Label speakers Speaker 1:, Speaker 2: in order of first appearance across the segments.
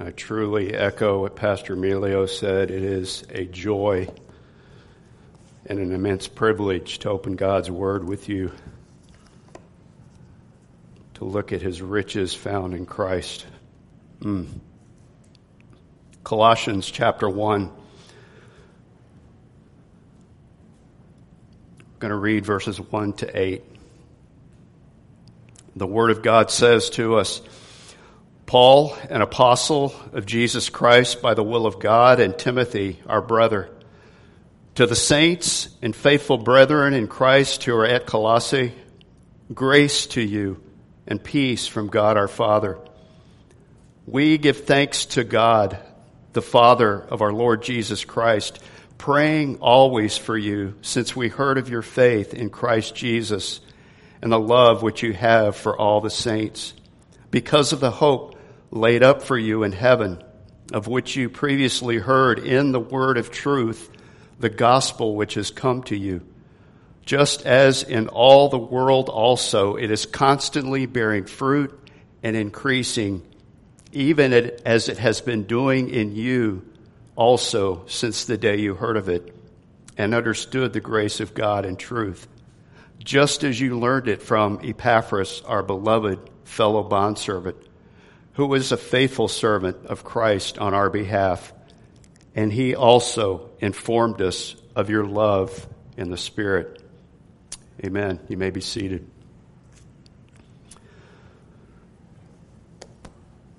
Speaker 1: I truly echo what Pastor Emilio said. It is a joy and an immense privilege to open God's Word with you, to look at His riches found in Christ. Mm. Colossians chapter 1. I'm going to read verses 1 to 8. The Word of God says to us, Paul, an apostle of Jesus Christ by the will of God, and Timothy, our brother, to the saints and faithful brethren in Christ who are at Colossae, grace to you and peace from God our Father. We give thanks to God, the Father of our Lord Jesus Christ, praying always for you since we heard of your faith in Christ Jesus and the love which you have for all the saints. Because of the hope laid up for you in heaven, of which you previously heard in the word of truth, the gospel which has come to you. Just as in all the world also, it is constantly bearing fruit and increasing, even as it has been doing in you also since the day you heard of it and understood the grace of God in truth, just as you learned it from Epaphras, our beloved fellow bondservant who is a faithful servant of Christ on our behalf, and he also informed us of your love in the Spirit. Amen. You may be seated.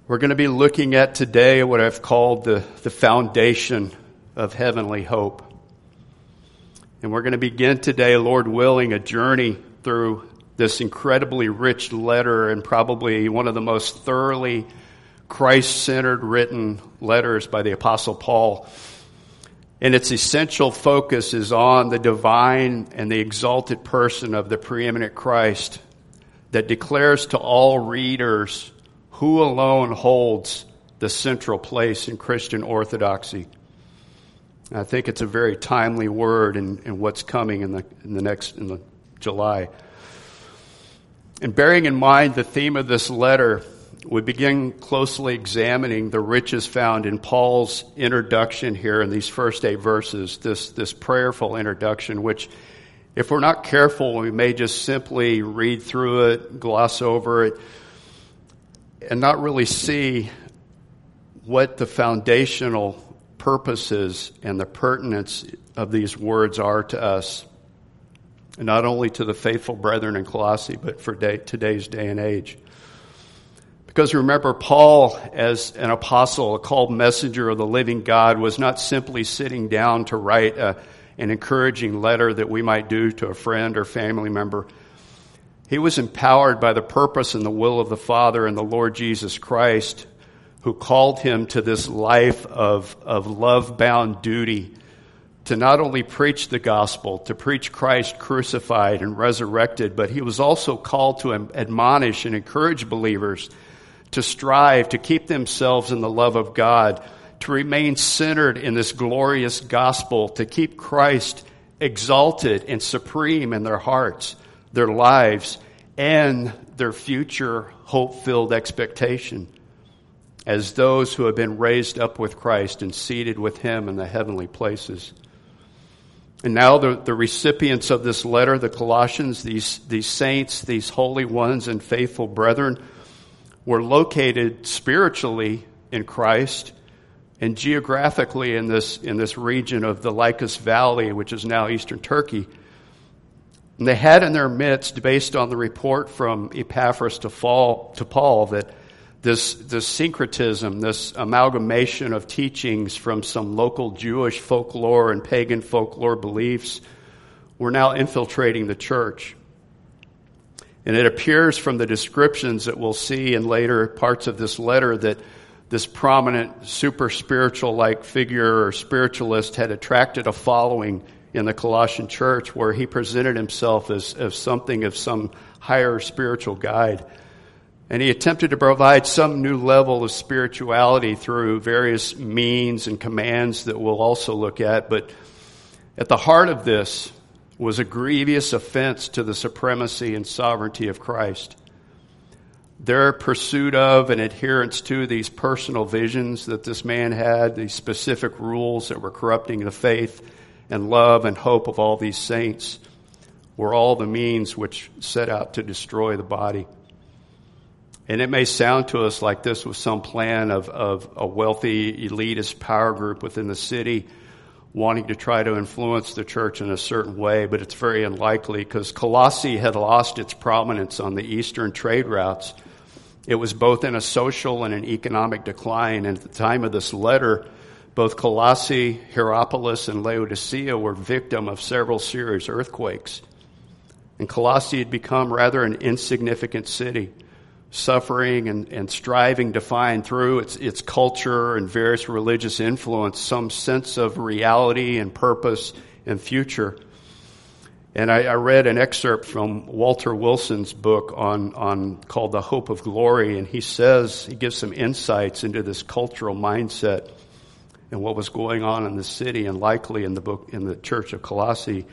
Speaker 1: We're going to be looking at today what I've called the, the foundation of heavenly hope. And we're going to begin today, Lord willing, a journey through this incredibly rich letter and probably one of the most thoroughly Christ centered written letters by the Apostle Paul. And its essential focus is on the divine and the exalted person of the preeminent Christ that declares to all readers who alone holds the central place in Christian orthodoxy. I think it's a very timely word in, in what's coming in the, in the next, in the July. And bearing in mind the theme of this letter, we begin closely examining the riches found in Paul's introduction here in these first eight verses, this, this prayerful introduction, which, if we're not careful, we may just simply read through it, gloss over it, and not really see what the foundational purposes and the pertinence of these words are to us not only to the faithful brethren in Colossae, but for day, today's day and age. Because remember, Paul, as an apostle, a called messenger of the living God, was not simply sitting down to write a, an encouraging letter that we might do to a friend or family member. He was empowered by the purpose and the will of the Father and the Lord Jesus Christ, who called him to this life of, of love bound duty to not only preach the gospel, to preach Christ crucified and resurrected, but he was also called to admonish and encourage believers to strive to keep themselves in the love of God, to remain centered in this glorious gospel, to keep Christ exalted and supreme in their hearts, their lives, and their future hope filled expectation as those who have been raised up with Christ and seated with Him in the heavenly places. And now the, the recipients of this letter, the Colossians, these, these saints, these holy ones and faithful brethren, were located spiritually in Christ and geographically in this, in this region of the Lycus Valley, which is now eastern Turkey. And they had in their midst, based on the report from Epaphras to, fall, to Paul, that this, this syncretism, this amalgamation of teachings from some local Jewish folklore and pagan folklore beliefs were now infiltrating the church. And it appears from the descriptions that we'll see in later parts of this letter that this prominent super spiritual like figure or spiritualist had attracted a following in the Colossian church where he presented himself as, as something of some higher spiritual guide. And he attempted to provide some new level of spirituality through various means and commands that we'll also look at. But at the heart of this was a grievous offense to the supremacy and sovereignty of Christ. their pursuit of and adherence to these personal visions that this man had, these specific rules that were corrupting the faith and love and hope of all these saints, were all the means which set out to destroy the body. And it may sound to us like this was some plan of, of a wealthy elitist power group within the city wanting to try to influence the church in a certain way, but it's very unlikely because Colossae had lost its prominence on the eastern trade routes it was both in a social and an economic decline. And at the time of this letter, both Colossae, Hierapolis, and Laodicea were victim of several serious earthquakes. And Colossae had become rather an insignificant city, suffering and, and striving to find through its, its culture and various religious influence some sense of reality and purpose and future. And I, I, read an excerpt from Walter Wilson's book on, on called The Hope of Glory, and he says he gives some insights into this cultural mindset and what was going on in the city and likely in the book in the church of Colossae.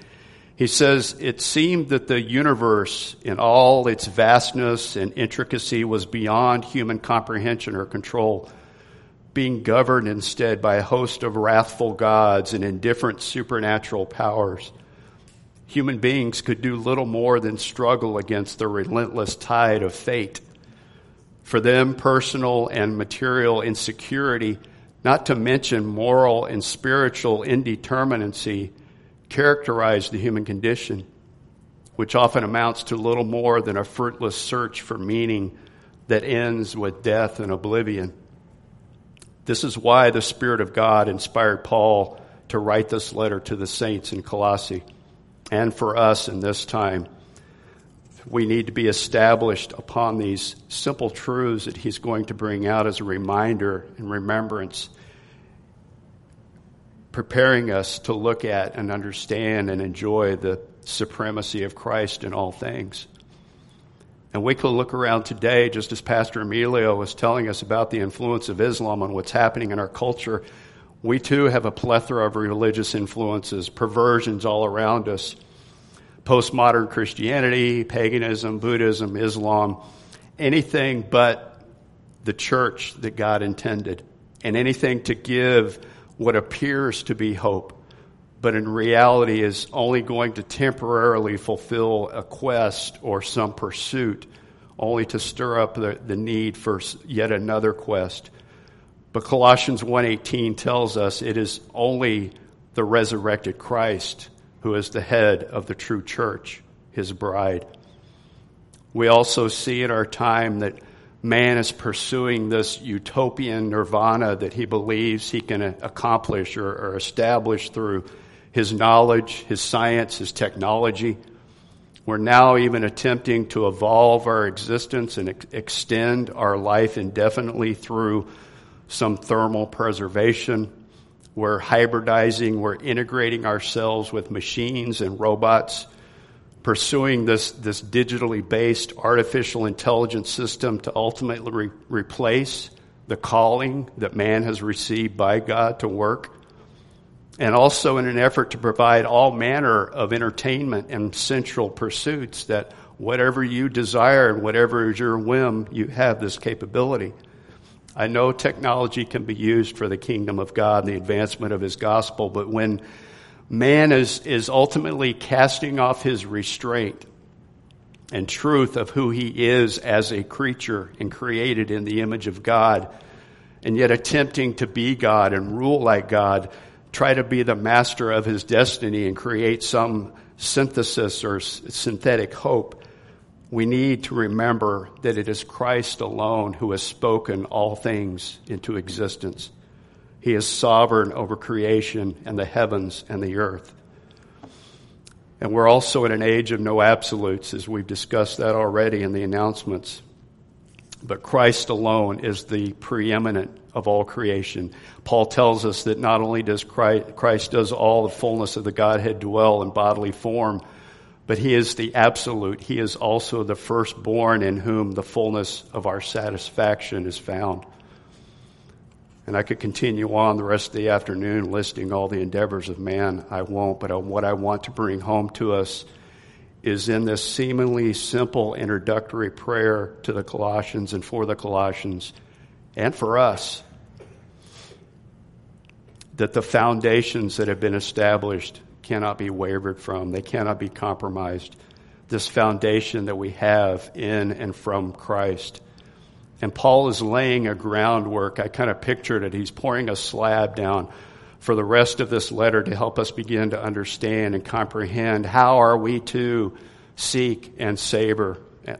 Speaker 1: He says it seemed that the universe in all its vastness and intricacy was beyond human comprehension or control, being governed instead by a host of wrathful gods and indifferent supernatural powers human beings could do little more than struggle against the relentless tide of fate. For them, personal and material insecurity, not to mention moral and spiritual indeterminacy, characterized the human condition, which often amounts to little more than a fruitless search for meaning that ends with death and oblivion. This is why the Spirit of God inspired Paul to write this letter to the saints in Colossae and for us in this time. We need to be established upon these simple truths that he's going to bring out as a reminder and remembrance, preparing us to look at and understand and enjoy the supremacy of Christ in all things. And we can look around today, just as Pastor Emilio was telling us about the influence of Islam on what's happening in our culture we too have a plethora of religious influences, perversions all around us. Postmodern Christianity, paganism, Buddhism, Islam, anything but the church that God intended, and anything to give what appears to be hope, but in reality is only going to temporarily fulfill a quest or some pursuit, only to stir up the, the need for yet another quest. But Colossians 1:18 tells us it is only the resurrected Christ who is the head of the true church, his bride. We also see in our time that man is pursuing this utopian nirvana that he believes he can accomplish or, or establish through his knowledge, his science, his technology. We're now even attempting to evolve our existence and ex- extend our life indefinitely through some thermal preservation. We're hybridizing, we're integrating ourselves with machines and robots, pursuing this, this digitally based artificial intelligence system to ultimately re- replace the calling that man has received by God to work. And also in an effort to provide all manner of entertainment and sensual pursuits that whatever you desire and whatever is your whim, you have this capability. I know technology can be used for the kingdom of God and the advancement of his gospel, but when man is, is ultimately casting off his restraint and truth of who he is as a creature and created in the image of God, and yet attempting to be God and rule like God, try to be the master of his destiny and create some synthesis or synthetic hope we need to remember that it is Christ alone who has spoken all things into existence. He is sovereign over creation and the heavens and the earth. And we're also in an age of no absolutes, as we've discussed that already in the announcements. But Christ alone is the preeminent of all creation. Paul tells us that not only does Christ, Christ does all the fullness of the Godhead dwell in bodily form, but he is the absolute. He is also the firstborn in whom the fullness of our satisfaction is found. And I could continue on the rest of the afternoon listing all the endeavors of man. I won't, but what I want to bring home to us is in this seemingly simple introductory prayer to the Colossians and for the Colossians and for us that the foundations that have been established cannot be wavered from, they cannot be compromised. This foundation that we have in and from Christ. And Paul is laying a groundwork. I kind of pictured it. He's pouring a slab down for the rest of this letter to help us begin to understand and comprehend how are we to seek and savor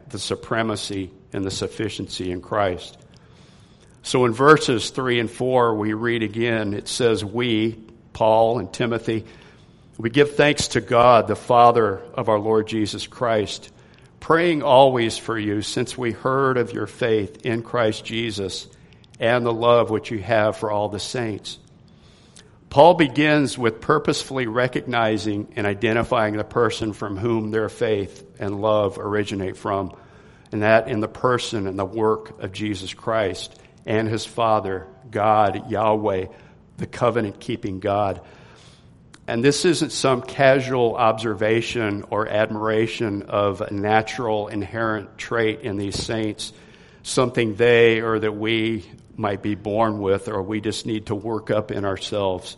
Speaker 1: the supremacy and the sufficiency in Christ. So in verses 3 and 4, we read again, it says, We, Paul and Timothy, we give thanks to God, the Father of our Lord Jesus Christ, praying always for you since we heard of your faith in Christ Jesus and the love which you have for all the saints Paul begins with purposefully recognizing and identifying the person from whom their faith and love originate from, and that in the person and the work of Jesus Christ and his Father, God, Yahweh, the covenant keeping God. And this isn't some casual observation or admiration of a natural inherent trait in these saints, something they or that we might be born with or we just need to work up in ourselves.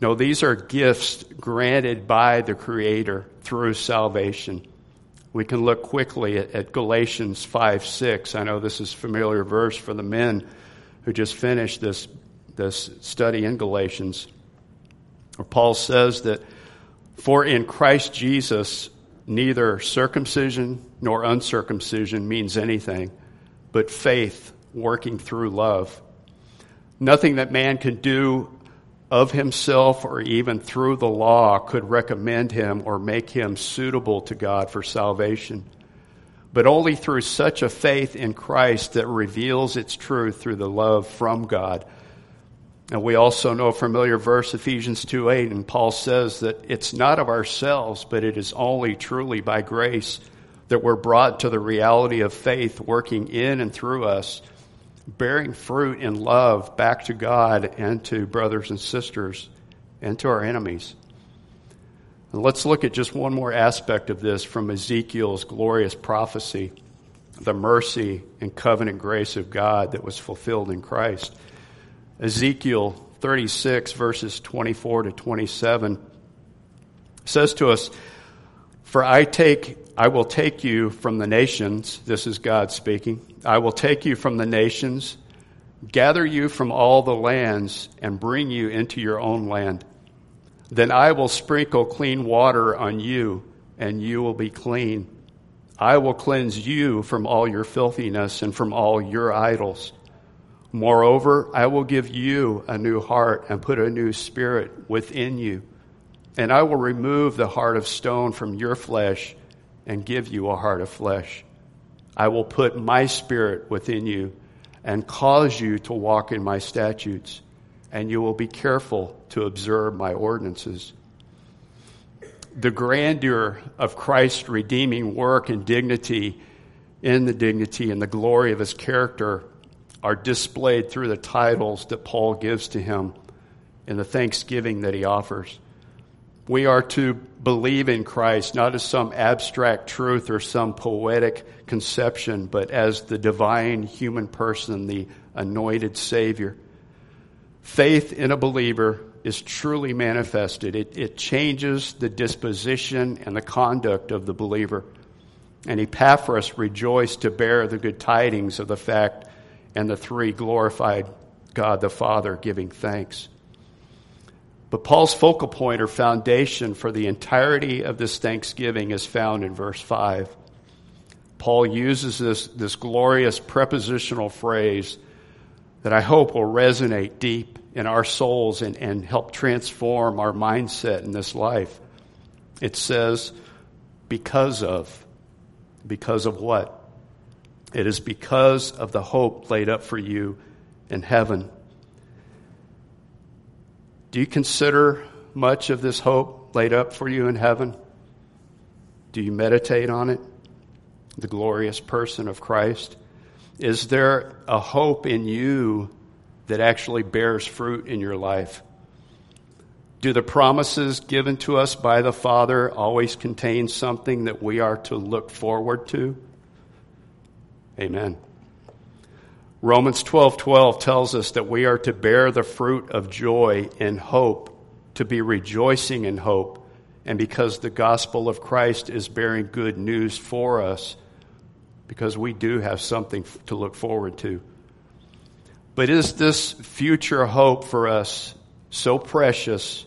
Speaker 1: No, these are gifts granted by the Creator through salvation. We can look quickly at, at, Galatians 5 6. I know this is familiar verse for the men who just finished this, this study in Galatians, where Paul says that, For in Christ Jesus, neither circumcision nor uncircumcision means anything, but faith working through love. Nothing that man can do of himself or even through the law could recommend him or make him suitable to God for salvation, but only through such a faith in Christ that reveals its truth through the love from God. And we also know a familiar verse, Ephesians 2 8, and Paul says that it's not of ourselves, but it is only truly by grace that we're brought to the reality of faith working in and through us bearing fruit in love back to God and to brothers and sisters and to our enemies. And let's look at just one more aspect of this from Ezekiel's glorious prophecy the mercy and covenant grace of God that was fulfilled in Christ. Ezekiel 36, verses 24 to 27, says to us, For I take I will take you from the nations. This is God speaking. I will take you from the nations, gather you from all the lands, and bring you into your own land. Then I will sprinkle clean water on you, and you will be clean. I will cleanse you from all your filthiness and from all your idols. Moreover, I will give you a new heart and put a new spirit within you. And I will remove the heart of stone from your flesh and give you a heart of flesh. I will put my spirit within you and cause you to walk in my statutes, and you will be careful to observe my ordinances. The grandeur of Christ's redeeming work and dignity in the dignity and the glory of his character are displayed through the titles that Paul gives to him and the thanksgiving that he offers. We are to believe in Christ not as some abstract truth or some poetic conception, but as the divine human person, the anointed Savior. Faith in a believer is truly manifested. It, it changes the disposition and the conduct of the believer. And Epaphras rejoiced to bear the good tidings of the fact and the three glorified God the Father, giving thanks. But Paul's focal point or foundation for the entirety of this thanksgiving is found in verse 5. Paul uses this, this glorious prepositional phrase that I hope will resonate deep in our souls and, and help transform our mindset in this life. It says, because of. Because of what? It is because of the hope laid up for you in heaven. Do you consider much of this hope laid up for you in heaven? Do you meditate on it? The glorious person of Christ? Is there a hope in you that actually bears fruit in your life? Do the promises given to us by the Father always contain something that we are to look forward to? Amen. Romans 12:12 tells us that we are to bear the fruit of joy in hope, to be rejoicing in hope, and because the gospel of Christ is bearing good news for us, because we do have something to look forward to. But is this future hope for us so precious,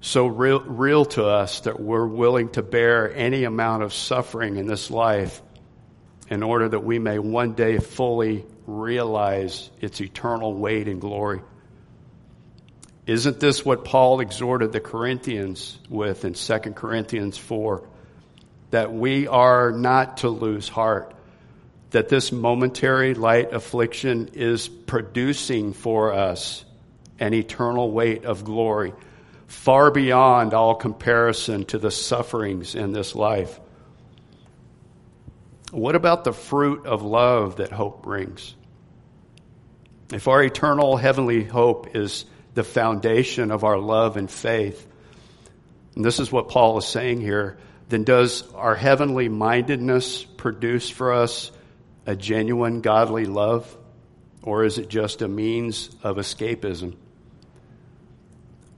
Speaker 1: so real, real to us that we're willing to bear any amount of suffering in this life in order that we may one day fully realize its eternal weight and glory. Isn't this what Paul exhorted the Corinthians with in 2 Corinthians 4? That we are not to lose heart, that this momentary light affliction is producing for us an eternal weight of glory, far beyond all comparison to the sufferings in this life. What about the fruit of love that hope brings? If our eternal heavenly hope is the foundation of our love and faith, and this is what Paul is saying here, then does our heavenly mindedness produce for us a genuine godly love? Or is it just a means of escapism?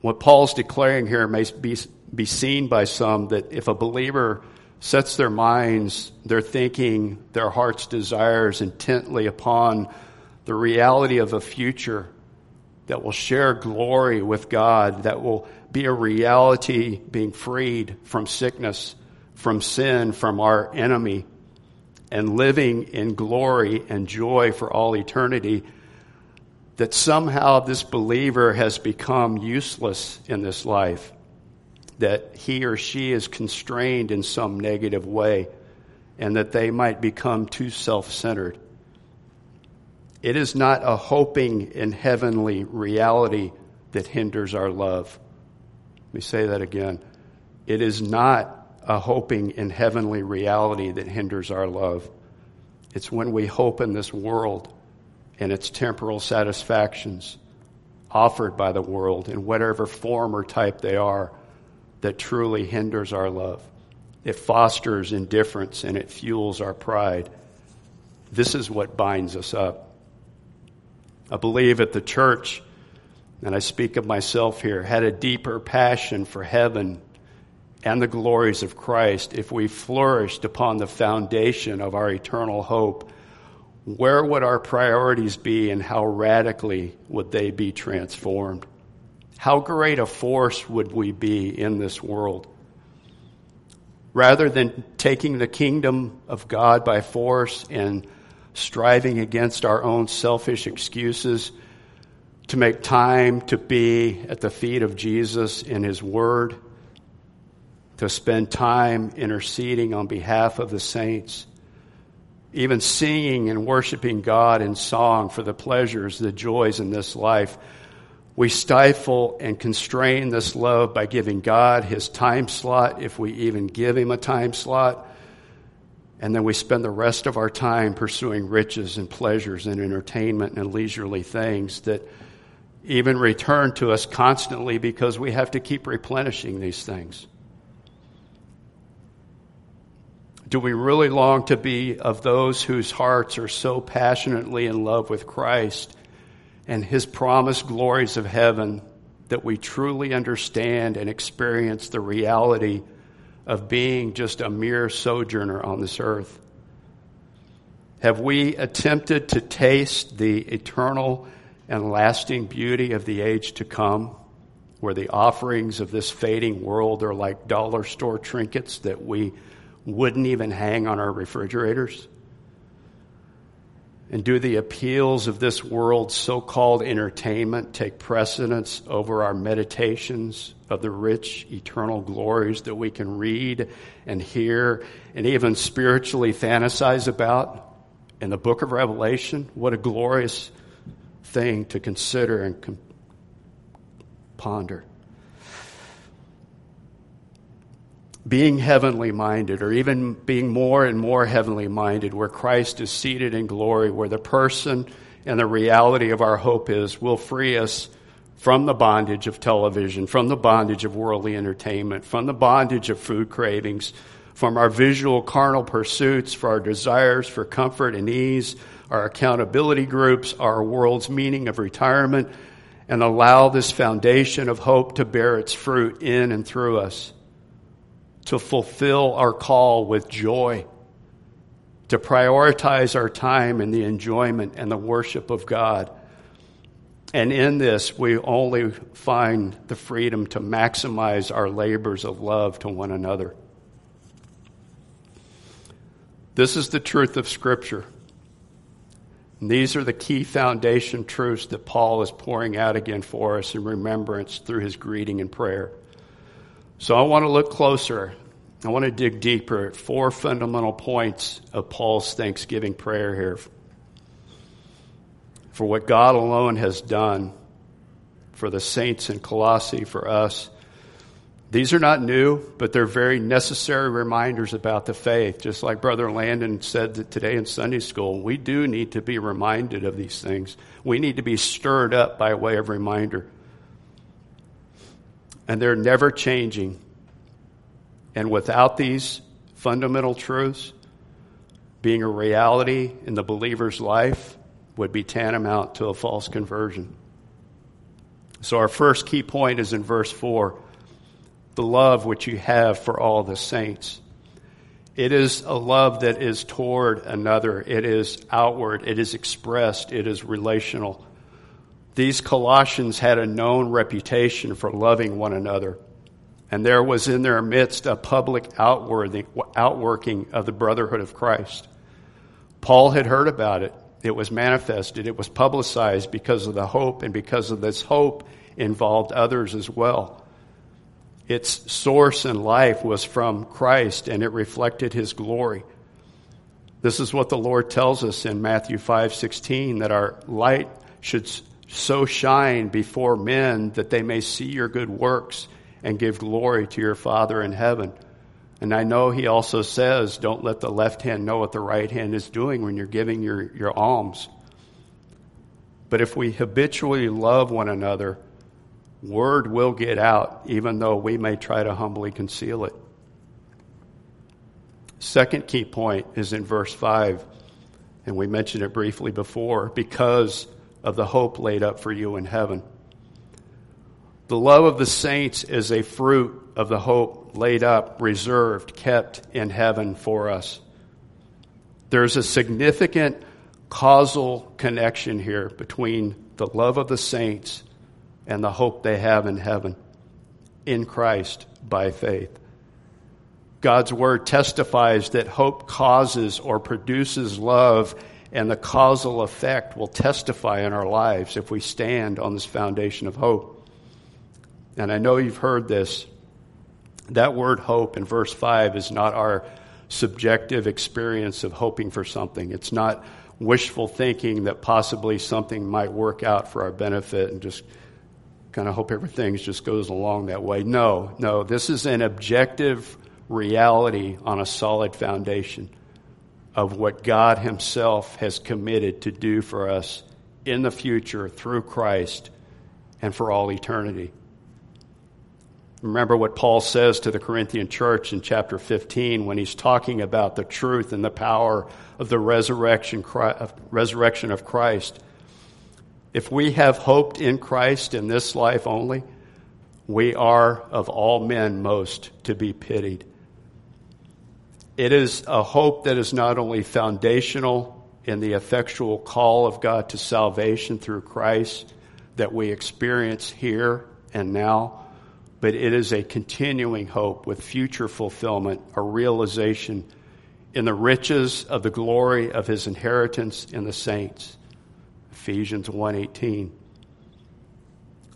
Speaker 1: What Paul's declaring here may be, be seen by some that if a believer sets their minds, their thinking, their heart's desires intently upon the reality of a future that will share glory with God, that will be a reality being freed from sickness, from sin, from our enemy, and living in glory and joy for all eternity, that somehow this believer has become useless in this life that he or she is constrained in some negative way and that they might become too self centered. It is not a hoping in heavenly reality that hinders our love. Let me say that again. It is not a hoping in heavenly reality that hinders our love. It's when we hope in this world and its temporal satisfactions offered by the world in whatever form or type they are that truly hinders our love. It fosters indifference and it fuels our pride. This is what binds us up. I believe at the church, and I speak of myself here, had a deeper passion for heaven and the glories of Christ if we flourished upon the foundation of our eternal hope. Where would our priorities be and how radically would they be transformed? How great a force would we be in this world? Rather than taking the kingdom of God by force and striving against our own selfish excuses to make time to be at the feet of Jesus in His Word, to spend time interceding on behalf of the saints, even singing and worshiping God in song for the pleasures, the joys in this life we stifle and constrain this love by giving God his time slot, if we even give him a time slot. And then we spend the rest of our time pursuing riches and pleasures and entertainment and leisurely things that even return to us constantly because we have to keep replenishing these things. Do we really long to be of those whose hearts are so passionately in love with Christ and his promised glories of heaven that we truly understand and experience the reality of being just a mere sojourner on this earth? Have we attempted to taste the eternal and lasting beauty of the age to come, where the offerings of this fading world are like dollar store trinkets that we wouldn't even hang on our refrigerators? And do the appeals of this world's so called entertainment take precedence over our meditations of the rich eternal glories that we can read and hear and even spiritually fantasize about in the book of Revelation? What a glorious thing to consider and ponder. Being heavenly minded, or even being more and more heavenly minded, where Christ is seated in glory, where the person and the reality of our hope is, will free us from the bondage of television, from the bondage of worldly entertainment, from the bondage of food cravings, from our visual carnal pursuits, for our desires for comfort and ease, our accountability groups, our world's meaning of retirement, and allow this foundation of hope to bear its fruit in and through us, to fulfill our call with joy, to prioritize our time in the enjoyment and the worship of God. And in this, we only find the freedom to maximize our labors of love to one another. This is the truth of Scripture. And these are the key foundation truths that Paul is pouring out again for us in remembrance through his greeting and prayer. So I want to look closer. I want to dig deeper at four fundamental points of Paul's thanksgiving prayer here for what God alone has done for the saints in Colossae, for us, these are not new, but they're very necessary reminders about the faith. Just like Brother Landon said that today in Sunday school, we do need to be reminded of these things. We need to be stirred up by way of reminder. And they're never changing. And without these fundamental truths, being a reality in the believer's life would be tantamount to a false conversion. So, our first key point is in verse 4 the love which you have for all the saints. It is a love that is toward another. It is outward. It is expressed. It is relational. These Colossians had a known reputation for loving one another. And there was in their midst a public outworking of the brotherhood of Christ. Paul had heard about it. It was manifested. It was publicized because of the hope, and because of this hope involved others as well. Its source and life was from Christ and it reflected his glory. This is what the Lord tells us in Matthew 5:16 that our light should so shine before men that they may see your good works and give glory to your Father in heaven. And I know he also says, don't let the left hand know what the right hand is doing when you're giving your, your alms. But if we habitually love one another, word will get out, even though we may try to humbly conceal it. Second key point is in verse 5, and we mentioned it briefly before because of the hope laid up for you in heaven. The love of the saints is a fruit of the hope laid up, reserved, kept in heaven for us. There's a significant causal connection here between the love of the saints and the hope they have in heaven in Christ by faith. God's word testifies that hope causes or produces love, and the causal effect will testify in our lives if we stand on this foundation of hope. And I know you've heard this. That word hope in verse 5 is not our subjective experience of hoping for something. It's not wishful thinking that possibly something might work out for our benefit and just kind of hope everything just goes along that way. No, no, this is an objective reality on a solid foundation of what God Himself has committed to do for us in the future through Christ and for all eternity. Remember what Paul says to the Corinthian church in chapter 15 when he's talking about the truth and the power of the resurrection, resurrection of Christ. If we have hoped in Christ in this life only, we are of all men most to be pitied. It is a hope that is not only foundational in the effectual call of God to salvation through Christ that we experience here and now, but it is a continuing hope with future fulfillment, a realization in the riches of the glory of his inheritance in the saints. Ephesians 1:18.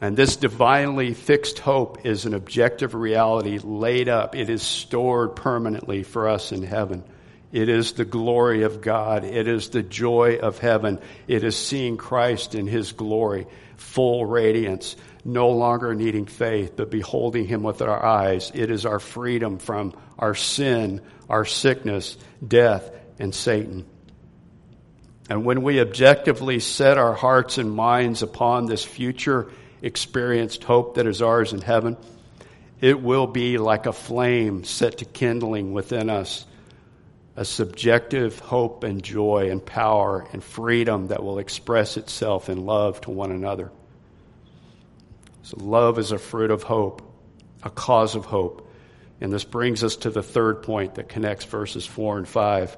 Speaker 1: And this divinely fixed hope is an objective reality laid up. It is stored permanently for us in heaven. It is the glory of God. It is the joy of heaven. It is seeing Christ in his glory, full radiance, no longer needing faith, but beholding him with our eyes. It is our freedom from our sin, our sickness, death, and Satan. And when we objectively set our hearts and minds upon this future experienced hope that is ours in heaven, it will be like a flame set to kindling within us, a subjective hope and joy and power and freedom that will express itself in love to one another. So, love is a fruit of hope, a cause of hope. And this brings us to the third point that connects verses 4 and 5.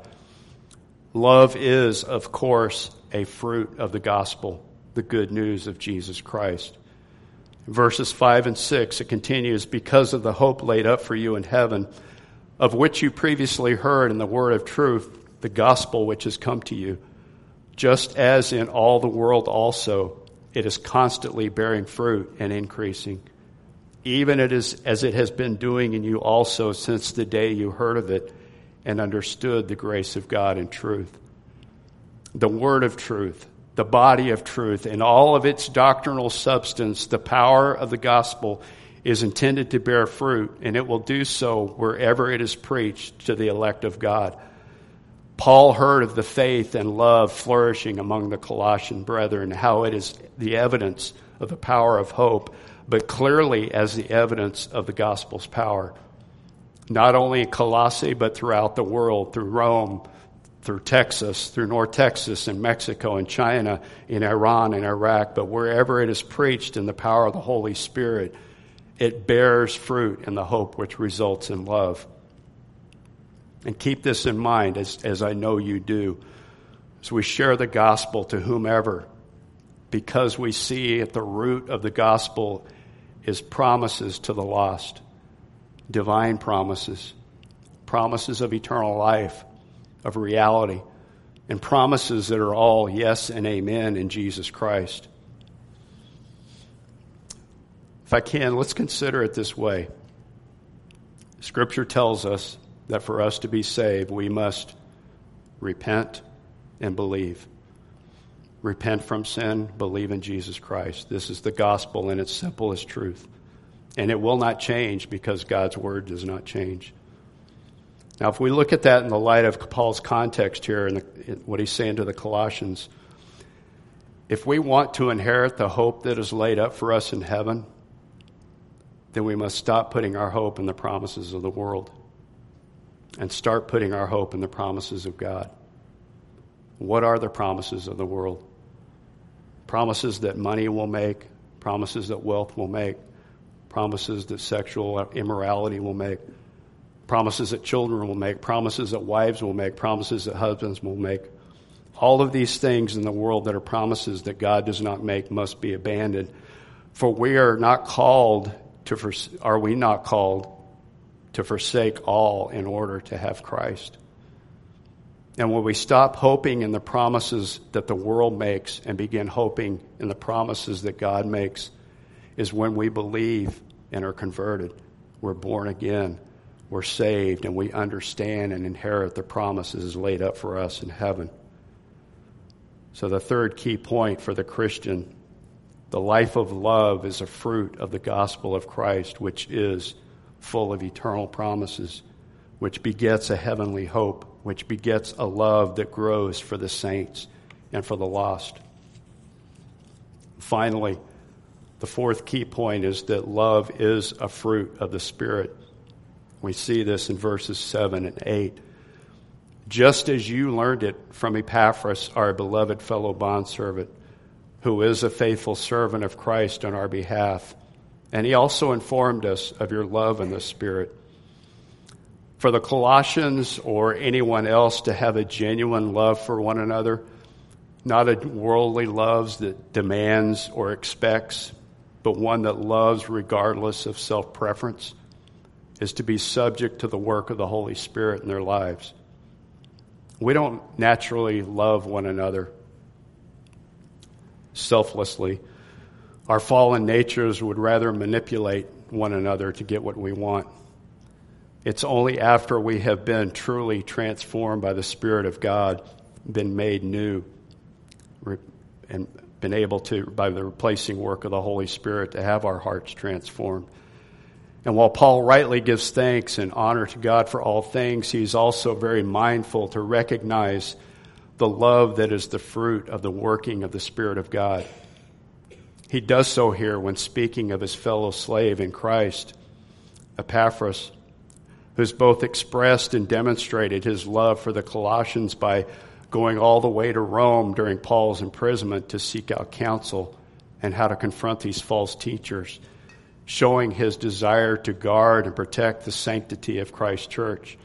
Speaker 1: Love is, of course, a fruit of the gospel, the good news of Jesus Christ. Verses 5 and 6, it continues, because of the hope laid up for you in heaven, of which you previously heard in the word of truth, the gospel which has come to you, just as in all the world also, it is constantly bearing fruit and increasing, even it is, as it has been doing in you also since the day you heard of it and understood the grace of God in truth. The word of truth, the body of truth, and all of its doctrinal substance, the power of the gospel is intended to bear fruit, and it will do so wherever it is preached to the elect of God. Paul heard of the faith and love flourishing among the Colossian brethren, how it is the evidence of the power of hope, but clearly as the evidence of the gospel's power not only in Colossae, but throughout the world, through Rome, through Texas, through North Texas and Mexico and China, in Iran and Iraq, but wherever it is preached in the power of the Holy Spirit, it bears fruit in the hope which results in love. And keep this in mind, as, as I know you do, as we share the gospel to whomever, because we see at the root of the gospel is promises to the lost divine promises, promises of eternal life, of reality, and promises that are all yes and amen in Jesus Christ. If I can, let's consider it this way. Scripture tells us that for us to be saved, we must repent and believe. Repent from sin, believe in Jesus Christ. This is the gospel in its simplest truth. And it will not change because God's word does not change. Now, if we look at that in the light of Paul's context here and what he's saying to the Colossians, if we want to inherit the hope that is laid up for us in heaven, then we must stop putting our hope in the promises of the world and start putting our hope in the promises of God. What are the promises of the world? Promises that money will make, promises that wealth will make, promises that sexual immorality will make, promises that children will make, promises that wives will make, promises that husbands will make. All of these things in the world that are promises that God does not make must be abandoned. For we are not called to, are we not called to forsake all in order to have Christ? And when we stop hoping in the promises that the world makes and begin hoping in the promises that God makes, is when we believe and are converted. We're born again. We're saved, and we understand and inherit the promises laid up for us in heaven. So, the third key point for the Christian the life of love is a fruit of the gospel of Christ, which is full of eternal promises, which begets a heavenly hope, which begets a love that grows for the saints and for the lost. Finally, the fourth key point is that love is a fruit of the Spirit. We see this in verses 7 and 8. Just as you learned it from Epaphras, our beloved fellow bondservant, who is a faithful servant of Christ on our behalf. And he also informed us of your love in the Spirit. For the Colossians or anyone else to have a genuine love for one another, not a worldly love that demands or expects, but one that loves regardless of self preference, is to be subject to the work of the Holy Spirit in their lives. We don't naturally love one another selflessly. Our fallen natures would rather manipulate one another to get what we want. It's only after we have been truly transformed by the Spirit of God, been made new, and been able to, by the replacing work of the Holy Spirit, to have our hearts transformed. And while Paul rightly gives thanks and honor to God for all things, he's also very mindful to recognize the love that is the fruit of the working of the Spirit of God. He does so here when speaking of his fellow slave in Christ, Epaphras, who's both expressed and demonstrated his love for the Colossians by going all the way to Rome during Paul's imprisonment to seek out counsel and how to confront these false teachers, showing his desire to guard and protect the sanctity of Christ's church.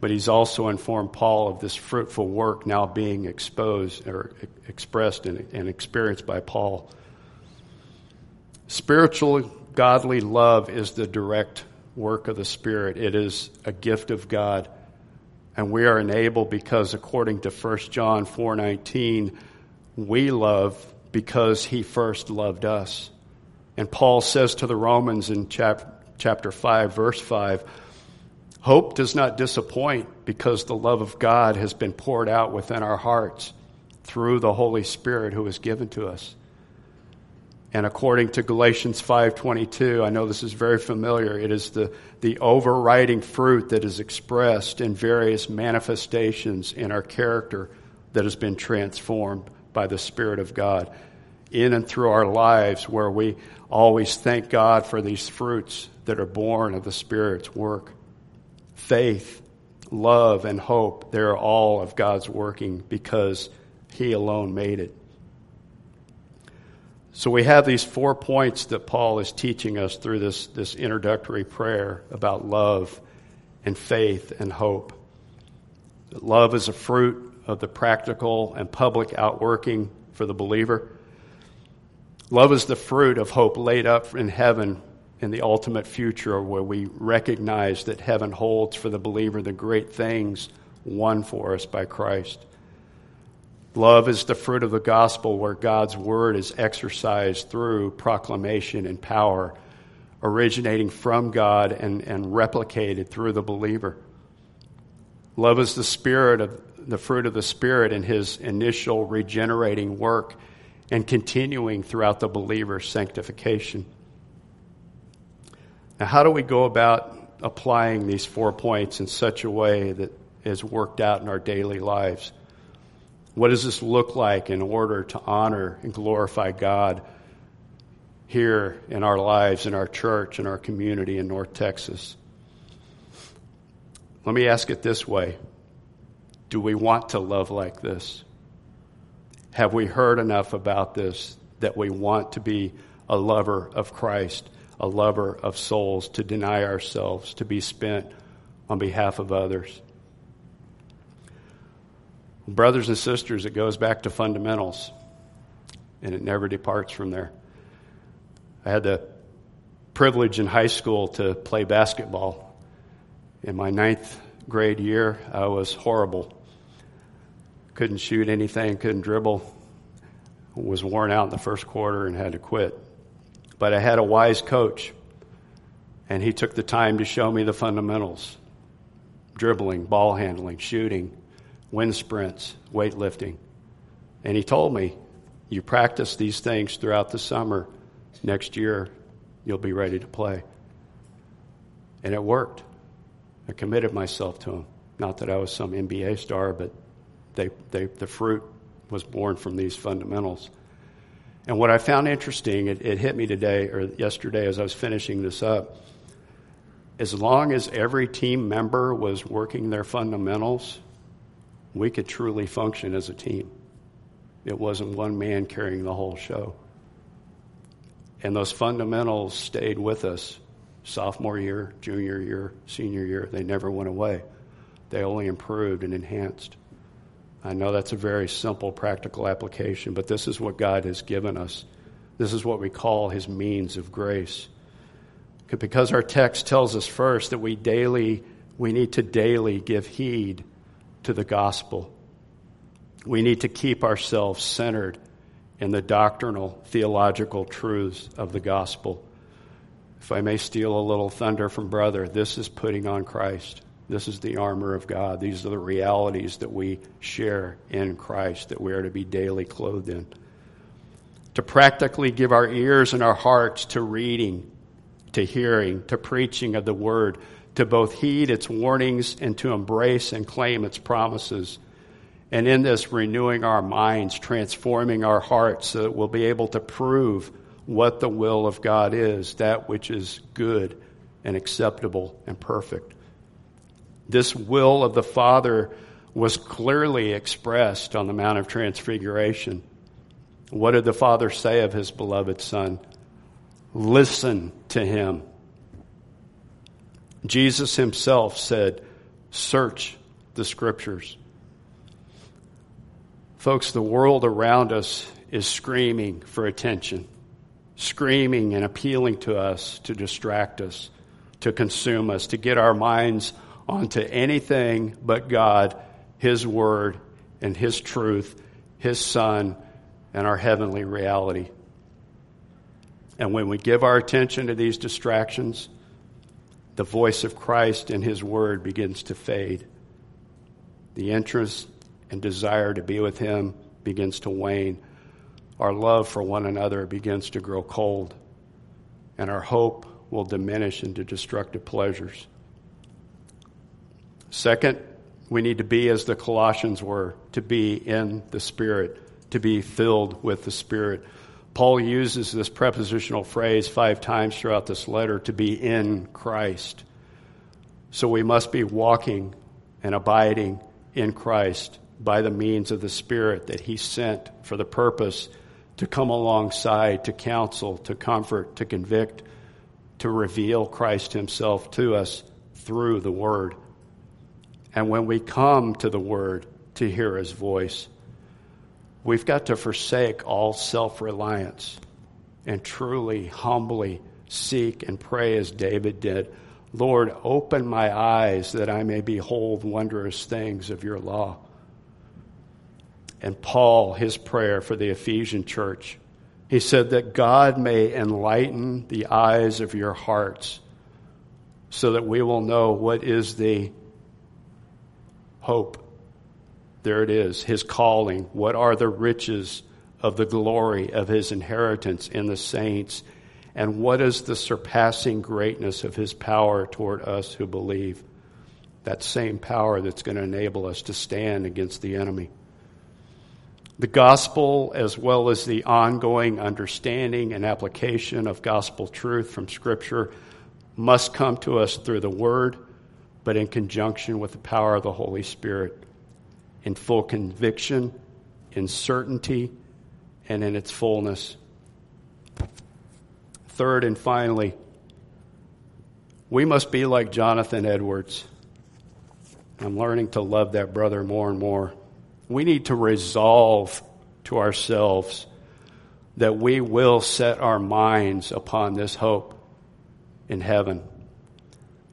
Speaker 1: But he's also informed Paul of this fruitful work now being exposed or expressed and, experienced by Paul. Spiritual godly love is the direct work of the Spirit. It is a gift of God. And we are enabled because according to 1 John 4:19, we love because he first loved us. And Paul says to the Romans in chap- chapter 5 verse 5, Hope does not disappoint because the love of God has been poured out within our hearts through the Holy Spirit who is given to us. And according to Galatians 5:22, I know this is very familiar, it is the, the overriding fruit that is expressed in various manifestations in our character that has been transformed by the Spirit of God in and through our lives where we always thank God for these fruits that are born of the Spirit's work faith, love, and hope, they're all of God's working because He alone made it. So we have these four points that Paul is teaching us through this, this introductory prayer about love and faith and hope. Love is a fruit of the practical and public outworking for the believer. Love is the fruit of hope laid up in heaven in the ultimate future where we recognize that heaven holds for the believer the great things won for us by Christ. Love is the fruit of the gospel where God's word is exercised through proclamation and power, originating from God and, and replicated through the believer. Love is the spirit of the fruit of the Spirit in his initial regenerating work and continuing throughout the believer's sanctification. Now, how do we go about applying these four points in such a way that is worked out in our daily lives? What does this look like in order to honor and glorify God here in our lives, in our church, in our community in North Texas? Let me ask it this way Do we want to love like this? Have we heard enough about this that we want to be a lover of Christ? a lover of souls, to deny ourselves, to be spent on behalf of others. Brothers and sisters, it goes back to fundamentals, and it never departs from there. I had the privilege in high school to play basketball. In my ninth grade year, I was horrible. Couldn't shoot anything, couldn't dribble. Was worn out in the first quarter and had to quit. But I had a wise coach, and he took the time to show me the fundamentals dribbling, ball handling, shooting, wind sprints, weightlifting. And he told me, You practice these things throughout the summer. Next year, you'll be ready to play. And it worked. I committed myself to him. Not that I was some NBA star, but they, they, the fruit was born from these fundamentals. And what I found interesting, it, it hit me today or yesterday as I was finishing this up. As long as every team member was working their fundamentals, we could truly function as a team. It wasn't one man carrying the whole show. And those fundamentals stayed with us sophomore year, junior year, senior year. They never went away, they only improved and enhanced. I know that's a very simple, practical application, but this is what God has given us. This is what we call His means of grace. Because our text tells us first that we daily, we need to daily give heed to the gospel. We need to keep ourselves centered in the doctrinal, theological truths of the gospel. If I may steal a little thunder from brother, this is putting on Christ. This is the armor of God. These are the realities that we share in Christ, that we are to be daily clothed in. To practically give our ears and our hearts to reading, to hearing, to preaching of the Word, to both heed its warnings and to embrace and claim its promises, And in this, renewing our minds, transforming our hearts so that we'll be able to prove what the will of God is, that which is good and acceptable and perfect. This will of the Father was clearly expressed on the Mount of Transfiguration. What did the Father say of his beloved Son? Listen to him. Jesus himself said, Search the Scriptures. Folks, the world around us is screaming for attention, screaming and appealing to us to distract us, to consume us, to get our minds onto anything but God, His Word, and His truth, His Son, and our heavenly reality. And when we give our attention to these distractions, the voice of Christ and His Word begins to fade. The interest and desire to be with Him begins to wane. Our love for one another begins to grow cold. And our hope will diminish into destructive pleasures. Second, we need to be as the Colossians were, to be in the Spirit, to be filled with the Spirit. Paul uses this prepositional phrase five times throughout this letter to be in Christ. So we must be walking and abiding in Christ by the means of the Spirit that He sent for the purpose to come alongside, to counsel, to comfort, to convict, to reveal Christ Himself to us through the Word. And when we come to the Word to hear His voice, we've got to forsake all self reliance and truly, humbly seek and pray as David did. Lord, open my eyes that I may behold wondrous things of your law. And Paul, his prayer for the Ephesian church, he said that God may enlighten the eyes of your hearts so that we will know what is the hope. There it is, his calling. What are the riches of the glory of his inheritance in the saints? And what is the surpassing greatness of his power toward us who believe? That same power that's going to enable us to stand against the enemy. The gospel, as well as the ongoing understanding and application of gospel truth from Scripture, must come to us through the Word but in conjunction with the power of the Holy Spirit, in full conviction, in certainty, and in its fullness. Third and finally, we must be like Jonathan Edwards. I'm learning to love that brother more and more. We need to resolve to ourselves that we will set our minds upon this hope in heaven.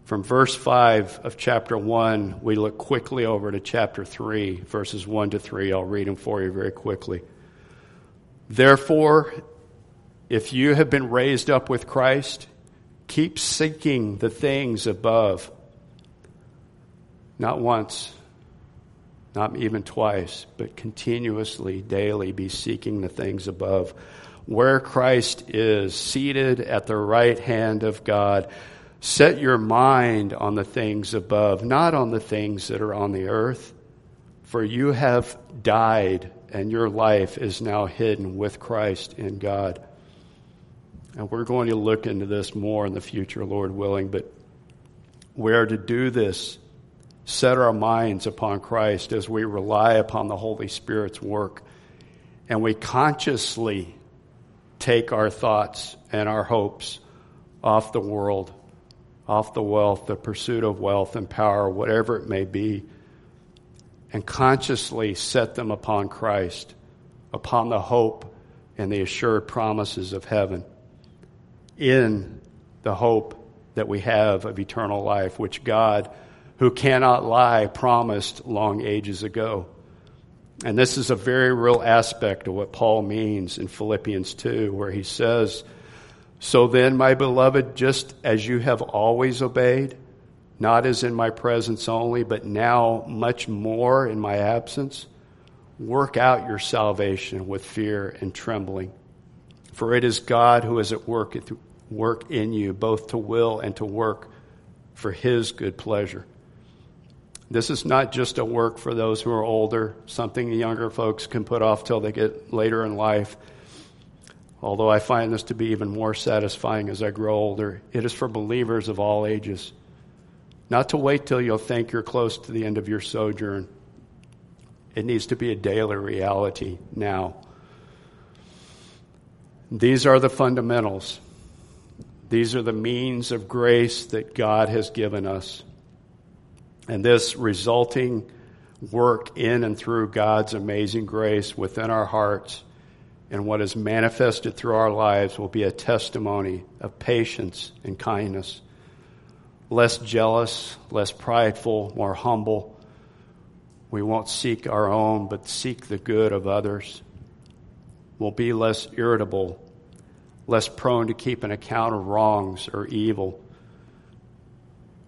Speaker 1: From verse 5 of chapter 1, we look quickly over to chapter 3, verses 1 to 3. I'll read them for you very quickly. Therefore, if you have been raised up with Christ, keep seeking the things above. Not once, not even twice, but continuously, daily be seeking the things above. Where Christ is, seated at the right hand of God. Set your mind on the things above, not on the things that are on the earth. For you have died, and your life is now hidden with Christ in God. And we're going to look into this more in the future, Lord willing. But we are to do this, set our minds upon Christ as we rely upon the Holy Spirit's work. And we consciously take our thoughts and our hopes off the world off the wealth, the pursuit of wealth and power, whatever it may be, and consciously set them upon Christ, upon the hope and the assured promises of heaven, in the hope that we have of eternal life, which God, who cannot lie, promised long ages ago. And this is a very real aspect of what Paul means in Philippians 2, where he says, so then, my beloved, just as you have always obeyed, not as in my presence only, but now much more in my absence, work out your salvation with fear and trembling. For it is God who is at work, work in you, both to will and to work for his good pleasure. This is not just a work for those who are older, something the younger folks can put off till they get later in life. Although I find this to be even more satisfying as I grow older, it is for believers of all ages. Not to wait till you'll think you're close to the end of your sojourn. It needs to be a daily reality now. These are the fundamentals. These are the means of grace that God has given us. And this resulting work in and through God's amazing grace within our hearts and what is manifested through our lives will be a testimony of patience and kindness. Less jealous, less prideful, more humble. We won't seek our own, but seek the good of others. We'll be less irritable, less prone to keep an account of wrongs or evil.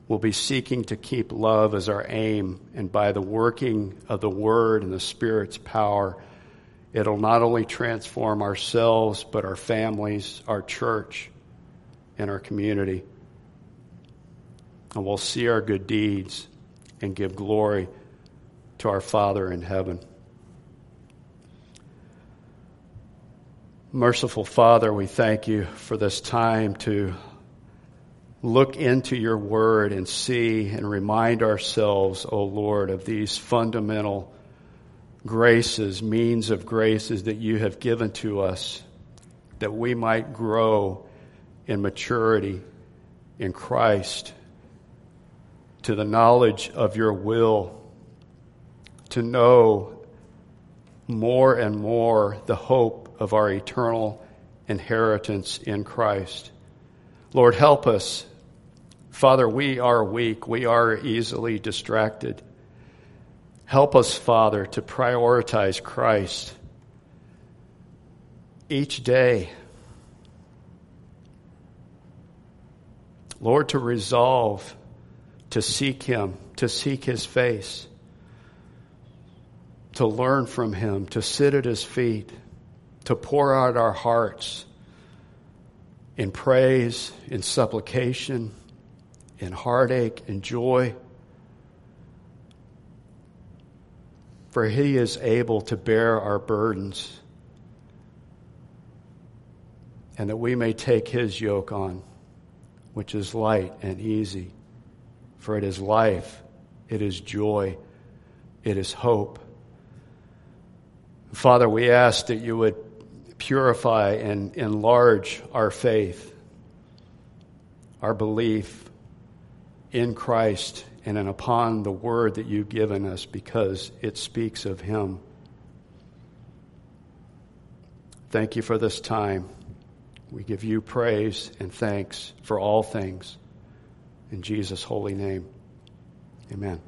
Speaker 1: We'll be seeking to keep love as our aim, and by the working of the Word and the Spirit's power, it'll not only transform ourselves, but our families, our church, and our community. And we'll see our good deeds and give glory to our Father in heaven. Merciful Father, we thank you for this time to look into your word and see and remind ourselves, O oh Lord, of these fundamental graces, means of graces that you have given to us, that we might grow in maturity in Christ, to the knowledge of your will, to know more and more the hope of our eternal inheritance in Christ. Lord, help us. Father, we are weak. We are easily distracted. Help us, Father, to prioritize Christ each day. Lord, to resolve to seek Him, to seek His face to learn from Him, to sit at His feet, to pour out our hearts in praise, in supplication, in heartache, in joy. For He is able to bear our burdens and that we may take His yoke on, which is light and easy. For it is life, it is joy, it is hope. Father, we ask that you would purify and enlarge our faith, our belief in Christ and in upon the word that you've given us because it speaks of him. Thank you for this time. We give you praise and thanks for all things. In Jesus' holy name, amen.